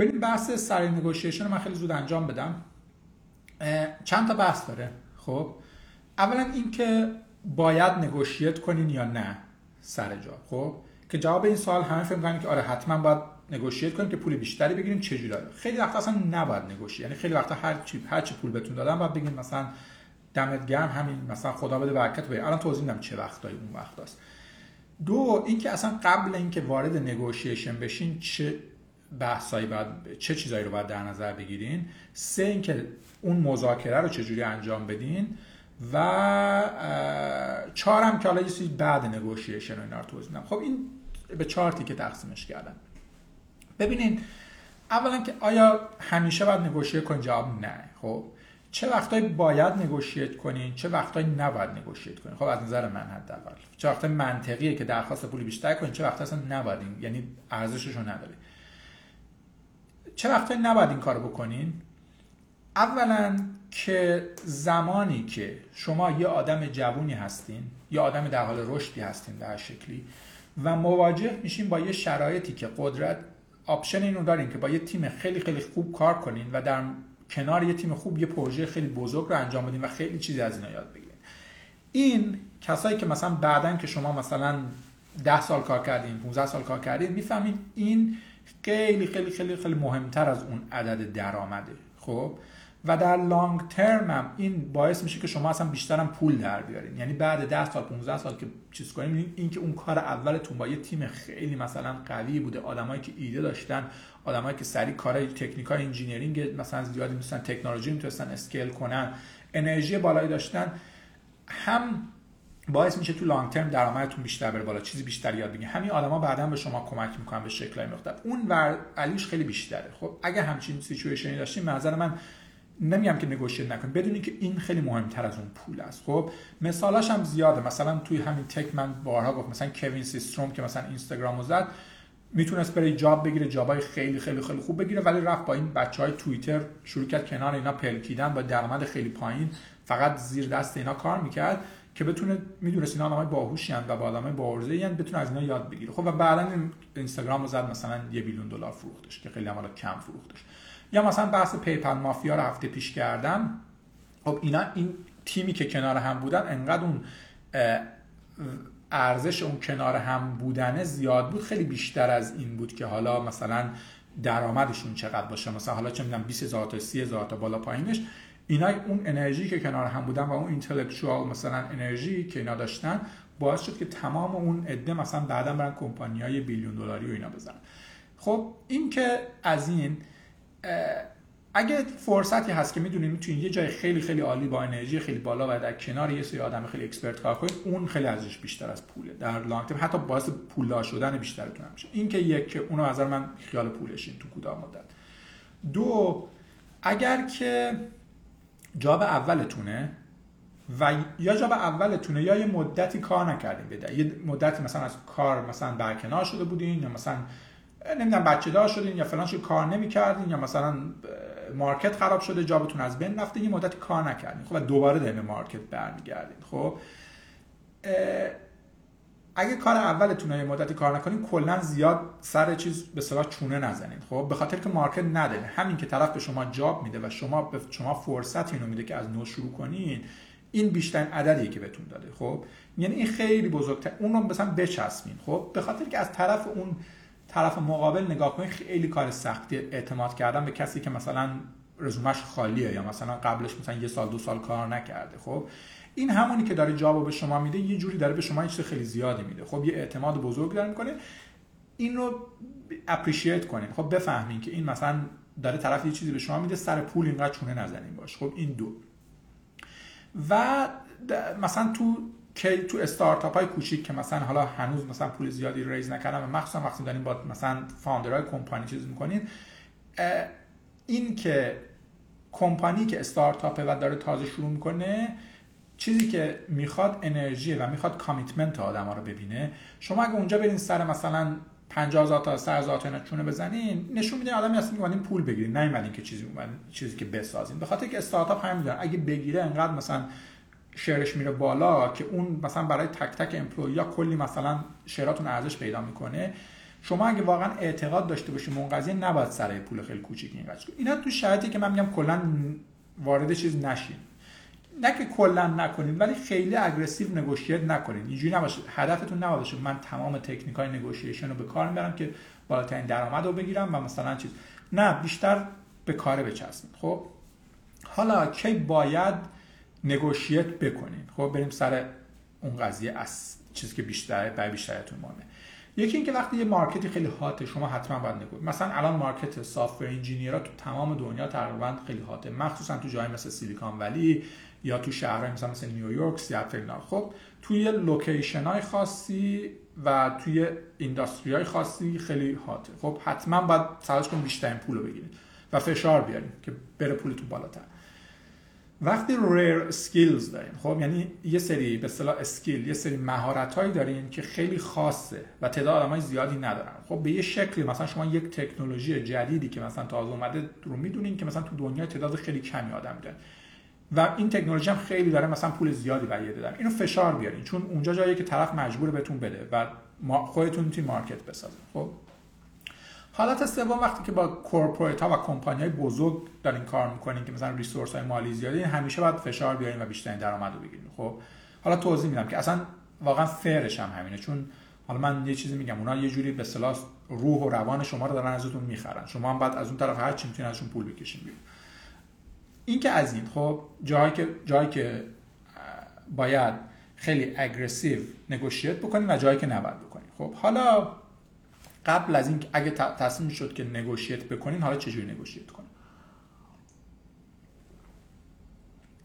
بریم بحث سر نگوشیشن رو من خیلی زود انجام بدم. چند تا بحث داره. خب اولا اینکه باید نگوشیت کنین یا نه سر جا. خب که جواب این سوال همه فکر می‌کنن که آره حتما باید نگوشیت کنیم که پول بیشتری بگیریم چه جوری؟ خیلی وقتا اصلا نباید نگوشیت یعنی خیلی وقتا هر چی هر چی پول بهتون دادن باید بگین مثلا دمت گرم همین مثلا خدا بده برکت بده الان توضیح میدم چه وقتایی اون وقت است دو اینکه اصلا قبل اینکه وارد نگوشیشن بشین چه بحثایی باید چه چیزایی رو باید در نظر بگیرین؟ سه اینکه اون مذاکره رو چجوری انجام بدین؟ و چهارم که حالا یه بعد نگوشیشن رو اینا رو توضیح خب این به چهار که تقسیمش کردم. ببینین اولا که آیا همیشه باید نگوشیت کنین؟ جواب نه. خب چه وقتایی باید نگوشیت کنین؟ چه وقتایی نباید نگوشیت کنین؟ خب از نظر من حداقل. چه وقتای منطقیه که درخواست پولی بیشتر کنین؟ چه وقتا اصلا نباید یعنی ارزشش رو نداره. چه وقتایی نباید این کارو بکنین؟ اولا که زمانی که شما یه آدم جوونی هستین یا آدم در حال رشدی هستین در شکلی و مواجه میشین با یه شرایطی که قدرت آپشن اینو دارین که با یه تیم خیلی خیلی خوب کار کنین و در کنار یه تیم خوب یه پروژه خیلی بزرگ رو انجام بدین و خیلی چیزی از اینا یاد بگیرین. این کسایی که مثلا بعدا که شما مثلا 10 سال کار کردین 15 سال کار کردین می‌فهمین این خیلی خیلی خیلی خیلی مهمتر از اون عدد درآمده. خب؟ و در long term هم این باعث میشه که شما اصلا بیشترم پول در بیارین. یعنی بعد 10 سال 15 سال که چیز کنیم این که اون کار اولتون با یه تیم خیلی مثلا قوی بوده آدمایی که ایده داشتن آدمایی که سریع کارهای technical engineering مثلا زیادی می‌تونن تکنولوژی می‌تونن scale کنن انرژی بالایی داشتن هم باعث میشه تو long term درآمدتون بیشتر بره بالا. چیزی بیشتر یاد بگیرین همین آدما بعدا به شما کمک می‌کنن به شکلای مختلف. اون value ش خیلی بیشتره. خب اگه همچین situation ی داشتیم نظر من نمیگم که negotiate نکنید. بدونید که این خیلی مهمتر از اون پول است. خب مثالاش هم زیاده. مثلا توی همین tech من بارها گفتم مثلا کوین سیستروم که مثلا اینستاگرامو زد می‌تونست بره job بگیره job ای خیلی خیلی خیلی خوب بگیره ولی رفت با این بچه های توییتر شروع کرد کنار اینا پلکیدن با درآمد خیلی پایین فقط زیر دست اینا کار می‌کرد. که بتونه می‌دونست اینا آدمای باهوشی و با آدمای باورزه بتونه از اینا یاد بگیره. خب و بعدا اینستاگرام رو زد مثلا یه بیلیون دلار فروختش که خیلی هم کم فروختش. یا مثلا بحث پیپل مافیا رو هفته پیش کردم خب اینا این تیمی که کنار هم بودن انقدر اون ارزش اون کنار هم بودنه زیاد بود. خیلی بیشتر از این بود که حالا مثلا درآمدشون چقدر باشه. مثلا حالا چه می‌دونم 20000 تا 30000 تا بالا پایینش. اینا اون انرژی که کنار هم بودن و اون اینتלקچوال مثلا انرژی که اینا داشتن باعث شد که تمام اون عده مثلا بعدا برن کمپانیای بیلیون دلاری و اینا بزنن. خب این که از این اگه فرصتی هست که می‌دونید می‌تونید یه جای خیلی خیلی عالی با انرژی خیلی بالا و در کنار یه سری آدم خیلی اکسپرت کار کنید اون خیلی ارزش بیشتر از پوله. در لانگ ترم حتی باعث پولدار شدن بیشترتون میشه. این که یک که اونو نظر من خیال پولشین تو کوتاه مدت. دو اگر که job اولتونه و یا job اولتونه یا یه مدتی کار نکردین بده یه مدتی مثلا از کار مثلا برکنار شده بودین یا مثلا نمی‌دونم بچه دار شدین یا فلان کار نمی‌کردین یا مثلا market خراب شده job تون از بین رفته یه مدت کار نکردین. خب و دوباره در market برمیگردین. خب اگه کار اولتون یه مدتی کار نکنین کلا زیاد سر چیز به صلاح چونه نزنین خب به خاطر که market نداره. همین که طرف به شما job میده و شما به شما فرصت اینو میده که از نو شروع کنین این بیشتر عددیه که بهتون داده. خب یعنی این خیلی بزرگتر. اون رو مثلا بچسبین. خب به خاطر که از طرف اون طرف مقابل نگاه کنید خیلی کار سختی اعتماد کردن به کسی که مثلا رزومش خالیه. یا مثلا قبلش مثلا یه سال دو سال کار نکرده. خب این همونی که داره جواب به شما میده یه جوری داره به شما چیز خیلی زیادی میده. خب یه اعتماد بزرگ داره می‌کنه. این رو اپریشیت کنین خب بفهمین که این مثلا داره طرف یه چیزی به شما میده سر پول اینقدر چونه نزنین باش. خب این دو. و مثلا تو که تو استارتاپ های کوچیک که مثلا حالا هنوز مثلا پول زیادی ریز نکردن و مخصوصا وقتی دارین با مثلا فاوندرهای کمپانی چیز می‌کنین این که کمپانی که استارتاپه و داره تازه شروع می‌کنه چیزی که می‌خواد انرژی و می‌خواد کامیتمنت آدم ها رو ببینه. شما اگه اونجا برین سر مثلا 50000 تا 100000 تا چونه بزنین نشون میده آدمی هستین که اومدین پول بگیرین نه که چیزی چیزی که بسازین. به خاطر که استارتاپ همین اگه بگیره انقدر مثلا شعرش میره بالا که اون مثلا برای تک تک employee ا کلی مثلا share اتون ارزش پیدا می‌کنه. شما اگه واقعا اعتقاد داشته باشید اون قضیه نباید سر پول خیلی کوچیک این قضیه. اینا تو شرایطی که من میگم کلا وارد چیز نشین. نه که کلا نکنید ولی خیلی aggressive negotiate نکنید اینجوری نباشه. هدفتون نباشه من تمام تکنیک های negotiation رو به کار می‌برم که بالاترین درآمد رو بگیرم و مثلا چیز. نه بیشتر به کار بچسبید خب؟ حالا کی باید negotiate بکنید خب بریم سر اون قضیه. از چیزی که بیشتر برای بیشترتون مهمه. یکی اینکه وقتی یه market ی خیلی hot ه شما حتما باید nego. مثلا الان market software engineer ها تو تمام دنیا تقریبا خیلی hot ه. مخصوصا تو جای مثل سیلیکون ولی یا تو شهرهای مثلا مثل نیویورک سیاتل خب توی location های خاصی و توی industry های خاصی خیلی hot ه. خب حتما باید تلاش کنید بیشترین پول رو بگیرید و فشار بیارید که بره پولتون بالاتر. وقتی rare skills دارین خب یعنی یه سری به اصطلاح skill یه سری مهارت هایی دارین که خیلی خاصه و تعداد آدمای زیادی ندارن. خب به یه شکلی مثلا شما یک تکنولوژی جدیدی که مثلا تازه اومده رو می‌دونین که مثلا تو دنیا تعداد خیلی کمی آدم دارن و این تکنولوژی هم خیلی داره مثلا پول زیادی برای دادن اینو فشار بیارین چون اونجا جایی که طرف مجبور بهتون بده و خودتون توی market بسازین. خب؟ حالت سوم وقتی که با corporate ها و کمپانی های بزرگ دارین کار می‌کنین که مثلا resource های مالی زیادی همیشه باید فشار بیارین و بیشترین درآمد رو بگیرین. خب حالا توضیح میدم که اصلا واقعا fair ش هم همینه. چون حالا من یه چیزی میگم اونا یه جوری به اصطلاح روح و روان شما رو دارن ازتون می‌خرن. شما هم بعد از اون طرف هر چی می‌تونین ازشون پول بکشین بیرون. این که از این خب جایی که جایی که باید خیلی اگریسیو نگوشیت بکنیم و جایی که نباید بکنیم خب حالا قبل از این اگه تصمیم شد که نگوشیت بکنین حالا چجوری نگوشیت کنین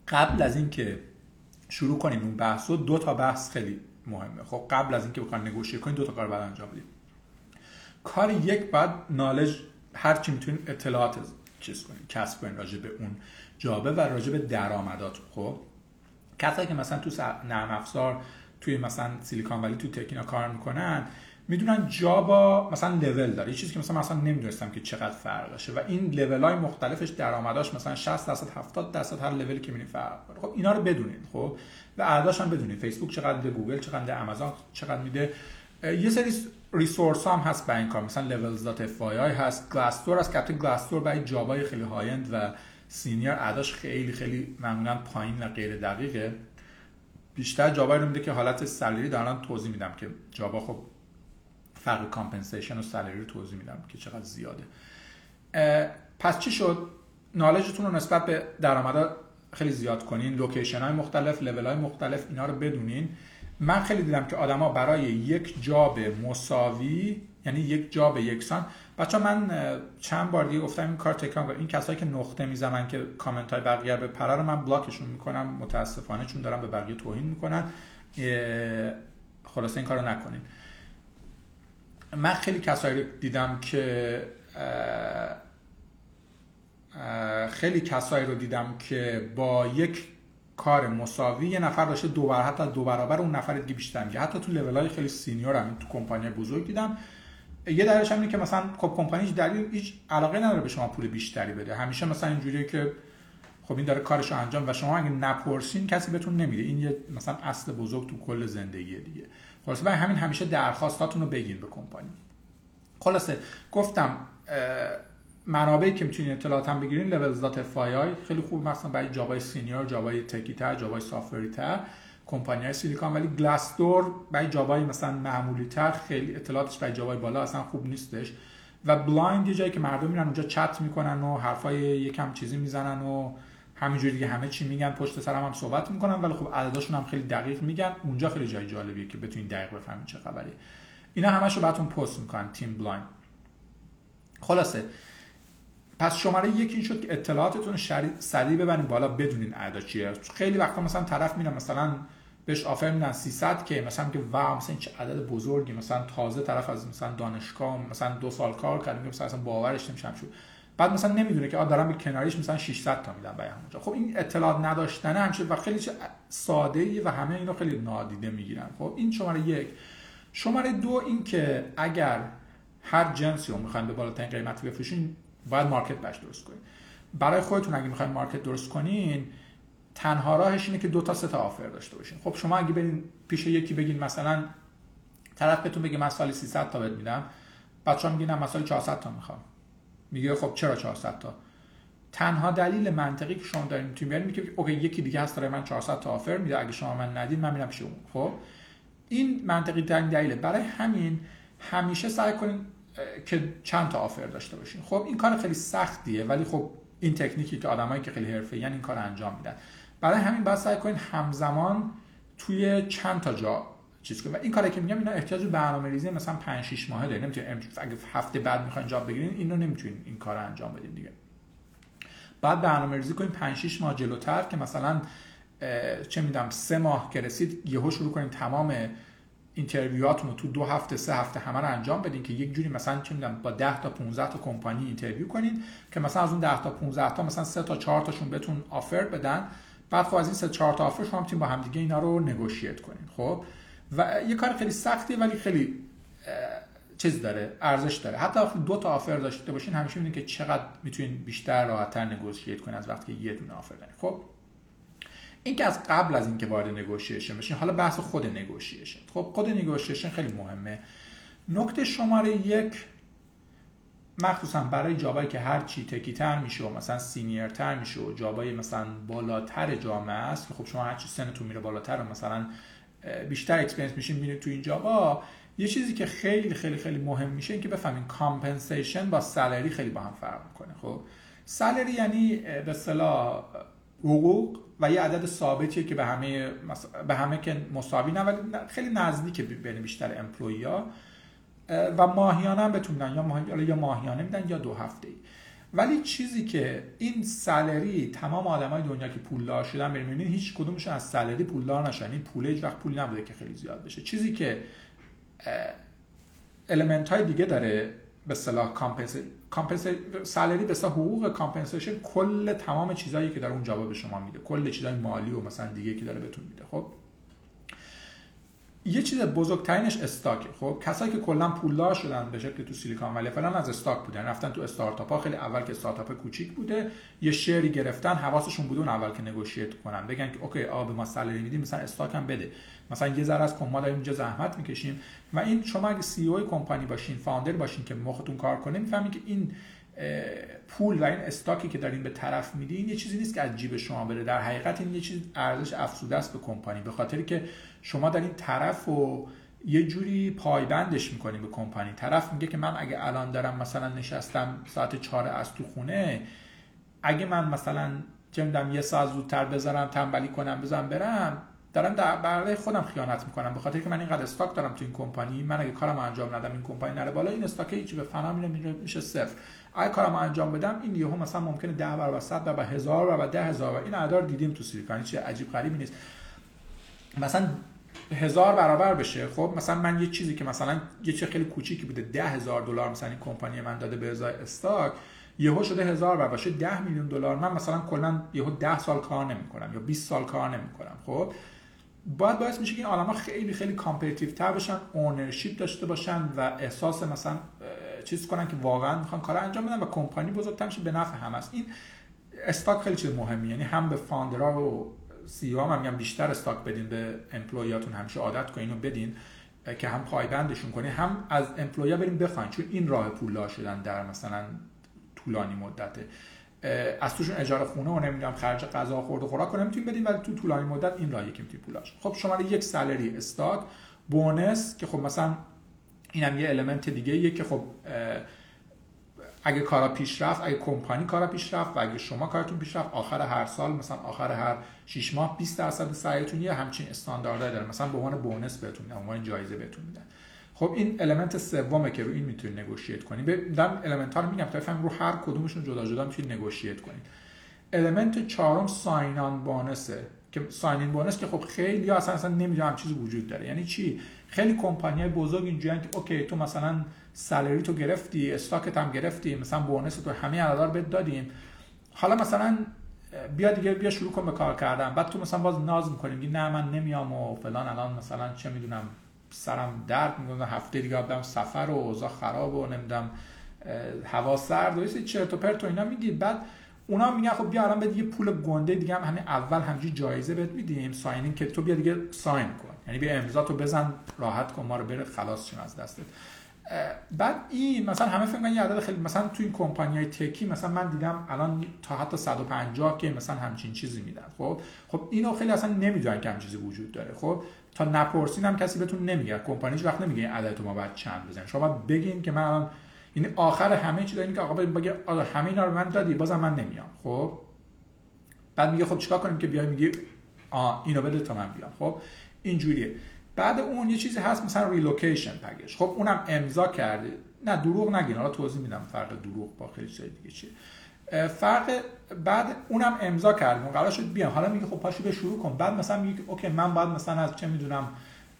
قبل از اینکه شروع کنین اون بحث دو تا بحث خیلی مهمه. خب قبل از اینکه بخواین نگوشیت کنین دو تا کار باید انجام بدید کار یک بعد نالج هر چی می‌تونین اطلاعات چیز کنین کسب کنین راجع به اون job ه و راجع به درآمدات. خب کسایی که مثلا تو نرم افزار توی مثلا سیلیکون ولی توی tech اینا کار می‌کنن می‌دونن job ا مثلا level داره. یه چیزی که مثلا مثلا نمی‌دونستم که چقدر فرق داشته و این لول های مختلفش درآمداش مثلا 60 درصد 70 درصد هر لولی که می‌بینید فرق کنه خب اینا رو بدونید خب؟ و اعدادش هم بدونید. فیسبوک چقدر میده گوگل چقدر میده آمازون چقدر میده. یه سری resource هم هست برای این کار. مثلا levels.fyi هست Glassdoor هست. که Glassdoor برای job ای خیلی های و senior اعدادش خیلی خیلی معمولا پایین و غیر دقیقه. بیشتر job ایی رو میده که حالت salary دارن توضیح میدم که job ا خب فرق compensation و salary رو توضیح میدم که چقدر زیاده. پس چی شد؟ knowledge تون رو نسبت به درآمدها خیلی زیاد کنین. location های مختلف لول های مختلف اینا رو بدونین. من خیلی دیدم که آدما برای یک job مساوی یعنی یک job یکسان. بچه من چند بار دیگه گفتم این کار تکرار این کسایی که نقطه می‌زنن که کامنت های بقیه به پرر من بلاکشون می‌کنم. متاسفانه چون دارم به بقیه توهین می‌کنن. خلاصه این کارو نکنین. من خیلی کسایی دیدم که خیلی کسایی رو دیدم که با یک کار مساوی یه نفر داشته دو برابر حتی دو برابر اون نفر دیگه بیشتر میگه. حتی تو لول های خیلی سینیور هم تو کمپانی بزرگ دیدم. یه درش هم اینه که مثلا خب کمپانی هیچ دلیل هیچ علاقه نداره به شما پول بیشتری بده. همیشه مثلا اینجوریه که خب این داره کارش رو انجام و شما اگه نپرسین کسی بهتون نمیده. این یه مثلا اصل بزرگ تو کل زندگی دیگه. خلاصه برای همین همیشه درخواستاتون رو بگین به کمپانی. خلاصه گفتم منابعی که می‌تونین اطلاعات هم بگیرین levels dot خیلی خوب مثلا برای جاوای سینیور جاوای تکی تر جاوای سافری تر کمپانی های سیلیکون ولی Glassdoor برای job ای مثلا معمولی تر خیلی اطلاعاتش برای job ای بالا اصلا خوب نیستش. و Blind یه جایی که مردم میرن اونجا چت می‌کنن و حرفای یکم چیزی می‌زنن و همینجوری دیگه همه چی میگن پشت سرم هم صحبت می‌کنن ولی خب عدداشون هم خیلی دقیق میگن. اونجا خیلی جای جالبیه که بتونین دقیق بفهمین چه خبره اینا همشو براتون پست می‌کنن team Blind. خلاصه پس شماره یکی این شد که اطلاعاتتون سریع ببرین بالا بدونین اعداد چیه. خیلی وقتا مثلا طرف میره مثلا بهش offer میدن 300 که مثلا که wow مثلا چه عدد بزرگی. مثلا تازه طرف از مثلا دانشگاه مثلا دو سال کار کرد مثلا باورش نمیشم شد. بعد مثلا نمی‌دونه که آ دارم به کناریش مثلا 600 تا میدم برای همونجا خب این اطلاعات نداشتنه همشه و خیلی ساده ای و همه اینو خیلی نادیده می‌گیرن. خب این شماره یک. شماره دو این که اگر هر جنسی رو می‌خواین به بالاترین قیمت بفروشین باید مارکت بش درست کنین. برای خودتون اگه می‌خواین مارکت درست کنین تنها راهش اینه که دو تا سه تا آفر داشته باشین. خب شما اگه برین پیش یکی بگین مثلا طرف بهتون بگه من سالی 300 تا بهت میدم بچه‌ها میگن نه مثلا 400 تا می‌خوام. میگه خب چرا 400 تا؟ تنها دلیل منطقی که شما دارین بیارین میگه اوکی یکی دیگه هست داره من 400 تا آفر میده. اگه شما من ندید من میرم پیش اون خب؟ این منطقی ترین دلیله. برای همین همیشه سعی کنین که چند تا آفر داشته باشین. خب این کار خیلی سختیه ولی خب این تکنیکی که آدمایی که خیلی حرفه‌ای این کار انجام میدن. برای همین باید سعی کنین همزمان توی چند تا جا چیز کنین و این کاری که میگم اینا احتیاج به برنامه‌ریزی مثلا 5 6 ماهه داره نمی‌تونین اگه هفته بعد می‌خواین job بگیرین اینو نمی‌تونین این کار انجام بدین دیگه. بعد برنامه ریزی کنیم 5 6 ماه جلوتر که مثلا چه میدم سه ماه که رسید یهو شروع کنیم تمام interview هاتون رو تو دو هفته سه هفته همه رو انجام بدین که یک جوری مثلا چه میدم با 10 تا 15 تا کمپانی interview کنین که مثلا از اون 10 تا 15 تا مثلا 3 تا 4 تاشون بهتون offer بدن. بعد خب از این 3 4 تا آفر شما می‌تونین با همدیگه اینا رو نگوشیت کنین. خب؟ و یه کار خیلی سختیه ولی خیلی چیز داره ارزش داره. حتی وقتی دو تا آفر داشته باشین همیشه می‌بینید که چقدر می‌تونین بیشتر راحتتر نگوشیت کنین از وقتی که یه دونه آفر دارین. خب این که از قبل از اینکه وارد نگوشیشن بشین حالا بحث خود نگوشیشن. خب خود نگوشیشن خیلی مهمه. نکته شماره یک مخصوصا برای جابایی که هر چی تکیتر میشه و مثلا سینیرتر میشه و جابای مثلا بالاتر جامعه است خب شما هر چی سنتون میره بالاتر و مثلا بیشتر experienced میشین میرید تو این job ا یه چیزی که خیلی خیلی خیلی مهم میشه این که بفهمین compensation با salary خیلی با هم فرق می‌کنه. خب salary یعنی به اصطلاح حقوق و یه عدد ثابتیه که به همه به همه که مساوی نه ولی خیلی نزدیک بین بیشتر employee ها و ماهیانه هم بهتون میدن یا ماهی... یا ماهیانه میدن یا دو هفته ای ولی چیزی که این salary تمام آدمای دنیا که پولدار شدن بریم هیچ کدومشون از salary پولدار نشن این پول هیچ وقت پولی نبوده که خیلی زیاد بشه. چیزی که element های دیگه داره به compensation سالری به صلاح حقوق compensation کل تمام چیزایی که داره اون جواب به شما میده. کل چیزای مالی و مثلا دیگه که داره بهتون میده. خب؟ یه چیز بزرگترینش stock ه خب کسایی که کلا پولدار شدن به شکل تو سیلیکون ولی فلان از stock بودن. رفتن تو استارتاپ ها خیلی اول که استارتاپ کوچیک بوده یه share ی گرفتن. حواسشون بوده اون اول که negotiate کنن. بگن که okay آ به ما salary میدیم مثلا stock هم بده. مثلا یه ذره از ما داریم اینجا زحمت می‌کشیم. و این شما اگه سی او کمپانی باشین فاوندر باشین که مختون کار کنه می‌فهمین که این پول و این استاکی که دارین به طرف میدین یه چیزی نیست که از جیب شما بره. در حقیقت این یه چیز ارزش افزوده است به کمپانی به خاطری که شما در این طرف و یه جوری پایبندش می‌کنیم به کمپانی. طرف میگه که من اگه الان دارم مثلا نشستم ساعت چهار از تو خونه اگه من مثلا چه یه ساعت زودتر بذارم تنبلی کنم بزنم برم دارم در برای خودم خیانت می‌کنم. به خاطر که من اینقدر استاک دارم تو این کمپانی من اگه کارم انجام ندم این کمپانی نره بالا. این استاک هیچ به فنا میره میشه صفر. اگه کارم انجام بدم این یهو مثلا ممکنه 10 برابر 100 برابر 1000 برابر 10000 این اعداد دیدیم تو سیلیکون. چیز عجیب غریبی نیست. مثلا هزار برابر بشه. خب مثلا من یه چیزی که مثلا یه چیز خیلی کوچیکی بوده. ده هزار دلار مثلا این کمپانی من داده به ازای استاک. یهو شده هزار برابر باشه. ده میلیون دلار. من مثلا کلا یهو ده سال کار نمی‌کنم یا 20 سال کار نمی‌کنم. خب باید باعث میشه که این آدما خیلی خیلی competitive تر بشن ownership داشته باشن و احساس مثلا چیز کنن که واقعا می‌خوان کار انجام بدن و کمپانی بزرگتر میشه به نفع هم. است این stock خیلی چیز مهمی یعنی هم به founder ا و CEO هم میگم بیشتر stock بدین به employee اتون همیشه عادت کنین و بدین که هم پایبندشون کنین هم از employee ا بریم بخواین. چون این راه پولدار شدن در مثلا طولانی مدته. از توشون اجاره خونه و نمی‌دونم خرج غذا خورد و خوراک نمی‌تونید بدین ولی تو طولانی مدت این راهی که می‌تونید پولاش خب شما یک سالری استاک بونس که خب مثلا اینم یه المنت دیگه یه که خب اگه کارا پیش رفت اگه کمپانی کارا پیش رفت و اگه شما کارتون پیش رفت آخر هر سال مثلا آخر هر 6 ماه 20 درصد سعیتون یه همچین استانداردی داره. مثلا به عنوان بونس بهتون به عنوان جایزه بهتون میدن. خب این element سومه که رو این می‌تونید negotiate کنید دارم element ها رو میگم تا رو هر کدومشون جدا جدا می‌تونید negotiate کنید. element چهارم sign-on bonus ه که sign-on bonus که خب خیلی اصلا اصلا نمی‌دونم چیزی وجود داره. یعنی چی؟ خیلی کمپانی های بزرگ اینجوریان که okay تو مثلا salary تو گرفتی استاکت هم گرفتی مثلا bonus تو همه عددار بهت دادیم. حالا مثلا بیا دیگه بیا شروع کن به کار کردن. بعد تو مثلا باز ناز می‌کنیم نه من نمیام و فلان الان مثلا چه می‌دونم سرم درد می‌کنه هفته دیگه برم سفر و اوضاع خراب و نمی‌دونم هوا سرد و چرت و پرت و اینا میگید بعد اونا میگن خب بیا الان بده یه پول گنده دیگه هم همین اول همجوری جایزه بهت میدیم. ساینینگ که تو بیا دیگه ساین کن. یعنی بیا امضا تو بزن راحت کن ما رو بره خلاص شون از دستت. بعد این مثلا همه فکر یه عدد خیلی مثلا تو این کمپانی های تکی مثلا من دیدم الان تا حتی 150 که مثلا همچین چیزی میدن. خب؟ خب اینو خیلی اصلا نمی‌دونن که هم چیزی وجود داره. خب؟ تا نپرسین هم کسی بهتون نمیگه. کمپانی وقت نمیگه این عدد ما باید چند بزنیم. شما باید بگین که من یعنی آخر همه چیز اینه که آقا بگه آقا همه اینا رو من دادی بازم من نمیام. خب؟ بعد میگه خب چیکار کنیم که بیای میگی آ اینو بده تا من بیام. خب؟ اینجوریه. بعد اون یه چیزی هست مثلا ریلوکیشن پکیج خب اونم امضا کرده. نه دروغ نگین. حالا توضیح میدم فرق دروغ با خیلی چیز دیگه چیه. فرق بعد اونم امضا کرد قرار شد بیام. حالا میگه خب پاشو به شروع کن. بعد مثلا میگه اوکی من باید مثلا از چه می‌دونم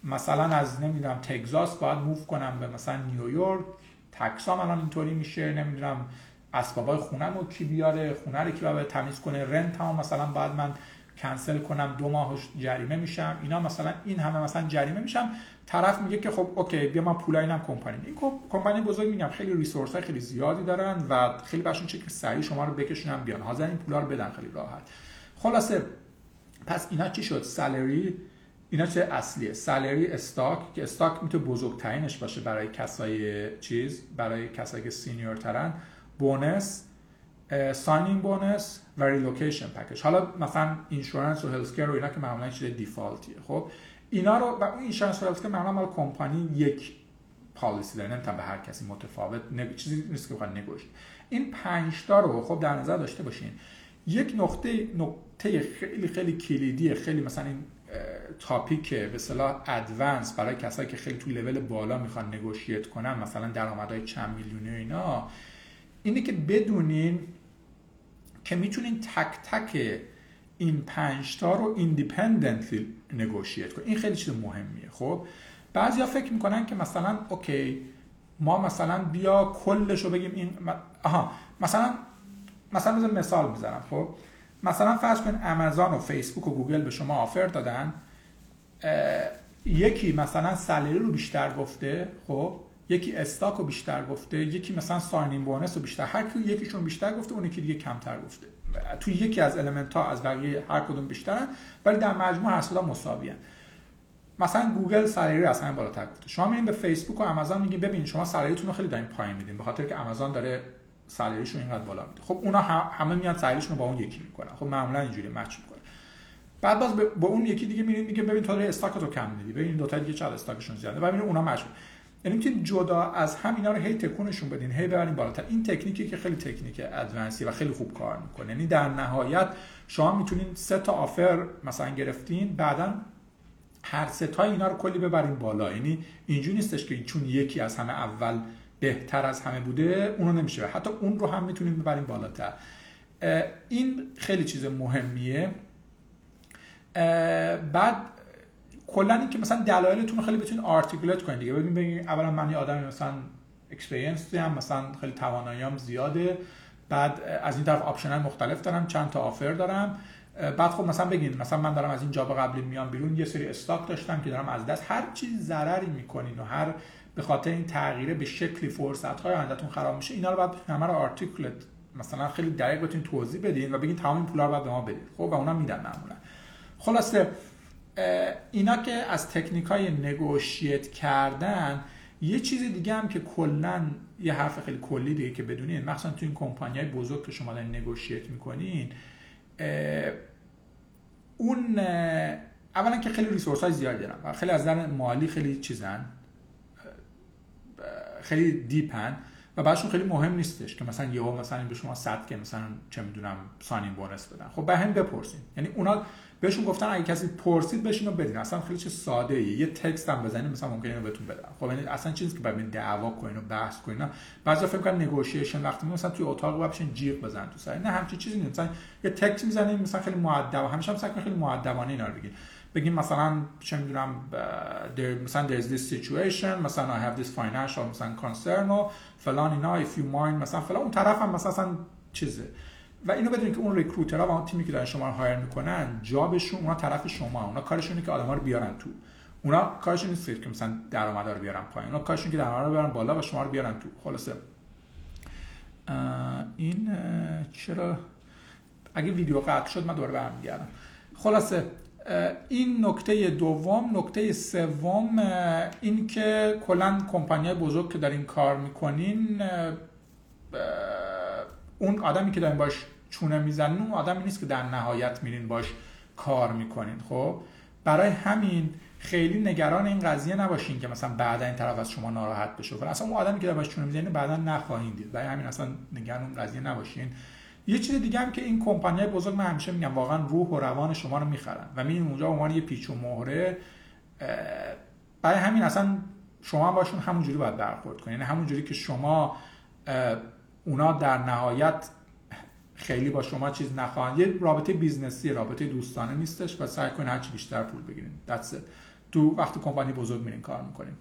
مثلا از نمی‌دونم تگزاس باید موو کنم به مثلا نیویورک. تکسام الان اینطوری میشه. نمی‌دونم اسبابای خونه رو کی بیاره خونه رو کی باید تمیز کنه. رنت هم مثلا بعد من کنسل کنم دو ماه جریمه میشم. اینا مثلا این همه مثلا جریمه میشم. طرف میگه که خب اوکی بیا من پولای اینم کمپانی. این کمپانی بزرگ میگم خیلی resource های خیلی زیادی دارن و خیلی برشون چه که سریع شما رو بکشونن بیان. حاضر این پولا رو بدن خیلی راحت. خلاصه پس اینا چی شد؟ salary اینا چه اصلیه؟ salary stock که stock می‌تونه بزرگترینش باشه برای کسای چیز برای کسایی که senior ترن bonus signing bonus و relocation package حالا مثلا insurance و healthcare و اینا که معمولا چیز default یه خب اینا رو و اون اینشورنس و هلسکر معمولا مال کمپانی یک پالیسی داره. نمی‌تونن به هر کسی متفاوت نگ... چیزی نیست که بخواد نگوشت این پنج تا رو خب در نظر داشته باشین. یک نقطه نقطه خیلی خیلی کلیدی خیلی مثلا این تاپیک به اصطلاح ادوانس برای کسایی که خیلی تو لول بالا می‌خوان نگوشیت کنن. مثلا درآمدهای چند میلیونی اینا. اینه که بدونین که می‌تونین تک تک این پنج تا رو independently negotiate کنین. این خیلی چیز مهمیه. خب بعضیا فکر می‌کنن که مثلا okay ما مثلا بیا کلش رو بگیم این آها مثلا مثلا مثال می‌زنم خب مثلا فرض کن امازون و فیسبوک و گوگل به شما offer دادن یکی مثلا salary رو بیشتر گفته خب یکی stock رو بیشتر گفته یکی مثلا signing bonus رو بیشتر. هر کی یکیشون بیشتر گفته اون یکی دیگه کمتر گفته. توی یکی از element ها از بقیه هر کدوم بیشترن ولی در مجموع هر سه تا مساویه. مثلا گوگل salary از همین بالاتر گفته. شما میرین به فیسبوک و آمازون میگین ببین شما salary تون رو خیلی دارین پایین میدین به خاطر که آمازون داره salary شون اینقدر بالا میده. خب اونا همه میان salary شون رو با اون یکی می‌کنن. خب معمولا اینجوری match می‌کنه. بعد باز با اون یکی دیگه میرین میگه ببین تو داری stock تو کم میدی. ببین دو تا دیگه چقدر stock شون زیاده؟ و اونا match یعنی که جدا از همینا رو هی تکونشون بدین هی ببرین بالاتر. این تکنیکی که خیلی تکنیک advanced ی و خیلی خوب کار می‌کنه. یعنی در نهایت شما می‌تونین سه تا offer مثلا گرفتین بعدا هر سه تا اینا رو کلی ببرین بالا. یعنی اینجوری نیستش که چون یکی از همه اول بهتر از همه بوده اونو نمیشه حتی اون رو هم می‌تونین ببرین بالاتر. این خیلی چیز مهمیه. بعد کلا اینکه مثلا دلایلتون خیلی بتونید articulate کنید دیگه. ببین ببین اولا من یه آدمی مثلا experience هم مثلا خیلی تواناییام زیاده. بعد از این طرف option مختلف دارم چند تا offer دارم. بعد خب مثلا بگین مثلا من دارم از این job قبلی میام بیرون یه سری stock داشتم که دارم از دست. هر چیز ضرری می‌کنین و هر به خاطر این تغییره به شکلی فرصت های آیندهتون خراب میشه اینا رو بعد همه رو articulate مثلا خیلی دقیق بتونین توضیح بدین و بگین تمام این پولا رو بعد به ما بدید خب و اونا میدن معمولا. خلاصه اینا که از تکنیک های negotiate کردن یه چیز دیگه هم که کلا یه حرف خیلی کلی دیگه که بدونین مخصوصا تو این کمپانی های بزرگ که شما دارین نگوشیت می‌کنین اون اولا که خیلی ریسورس های زیادی دارن و خیلی از نظر مالی خیلی چیزن خیلی دیپن. و بعدشون خیلی مهم نیستش که مثلا یهو مثلا به شما صد که مثلا چه می‌دونم سانین بونس بدن. خب به هم بپرسین. یعنی اونا بهشون گفتن اگه کسی پرسید بشینو بدین. اصلا خیلی چه ساده ای یه تکست هم بزنید مثلا ممکنه اینو بهتون بدن. خب یعنی اصلا چیزی که بعد دعوا کنین و بحث کنین بعضی فکر کنن نگوشیشن وقتی مثلا توی اتاق و بشین جیغ بزن تو سر. نه همچین چیزی نیست. مثلا یه تکست می‌زنین مثلا خیلی مؤدب همیشه هم خیلی مؤدبانه اینا رو بگین. بگیم مثلا چه می‌دونم there, مثلا there's this situation مثلا I have this financial مثلا concern و فلان اینا if you mind مثلا فلان اون طرف هم مثلا چیزه. و اینو بدونید که اون ریکروترها و اون تیمی که دارن شما رو هایر می‌کنن جابشون اونا طرف شما اونا کارشونه که آدما رو بیارن تو. اونا کارشون نیست که مثلا درآمد رو بیارن پایین. اونا کارشون که درآمد رو بیارن بالا و شما رو بیارن تو. خلاصه. این چرا؟ اگه ویدیو قطع شد من دوباره برمیگردم. خلاصه. این نکته دوم نکته سوم این که کلا کمپانی بزرگ که دارین کار می‌کنین اون آدمی که دارین باش چونه می‌زنین اون آدمی نیست که در نهایت میرین باش کار می‌کنین خب؟ برای همین خیلی نگران این قضیه نباشین که مثلا بعدا این طرف از شما ناراحت بشه. اصلا اون آدمی که باش چونه می‌زنین بعدا نخواهید دید. برای همین اصلا نگران اون قضیه نباشین. یه چیز دیگه هم که این کمپانی بزرگ من همیشه میگم واقعا روح و روان شما رو می‌خرن و میرین اونجا عنوان یه پیچ و مهره برای همین اصلا شما باشون همونجوری باید برخورد کنین یعنی همونجوری که شما اونا در نهایت خیلی با شما چیز نخواهند. یه رابطه business ی رابطه دوستانه نیستش و سعی کنین هرچی بیشتر پول بگیرین That's. تو وقتی کمپانی بزرگ میرین کار می‌کنین.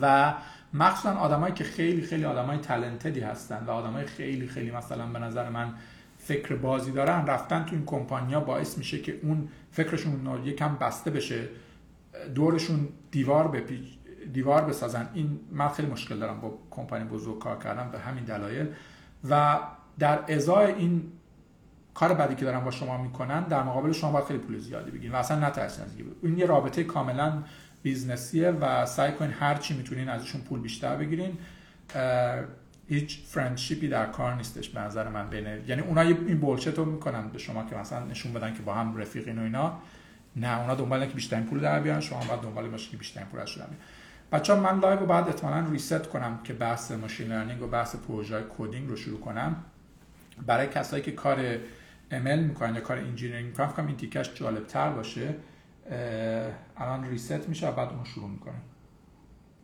و مخصوصا آدمایی که خیلی خیلی آدمای تالنتدی هستن و آدمای خیلی خیلی مثلا به نظر من فکر بازی دارن رفتن تو این کمپانیا باعث میشه که اون فکرشون یکم بسته بشه دورشون دیوار بپیچ دیوار بسازن. این من خیلی مشکل دارم با کمپانی بزرگ کار کردم به همین دلایل. و در ازای این کار بعدی که دارن با شما می‌کنن در مقابل شما باید خیلی پول زیادی بگیرین و اصلا نترسین از این یه رابطه کاملا business یه و سعی کنین هر چی می‌تونین ازشون پول بیشتر بگیرین. هیچ friendship ی در کار نیستش به نظر من. بینه یعنی اونا این bullshit رو می‌کنن به شما که مثلا نشون بدن که با هم رفیقین و اینا. نه اونا دنبال که بیشترین پول در بیان شما باید دنبال باشید که بیشترین پول ازشون بیان بچه من live رو بعد احتمالاً reset کنم که بحث machine learning و بحث پروژه coding رو شروع کنم. برای کسایی که کار ML می‌کنن یا کار engineering می‌کنن فکر این تیکش جالب تر باشه. الان reset میشه و بعد اون شروع می‌کنم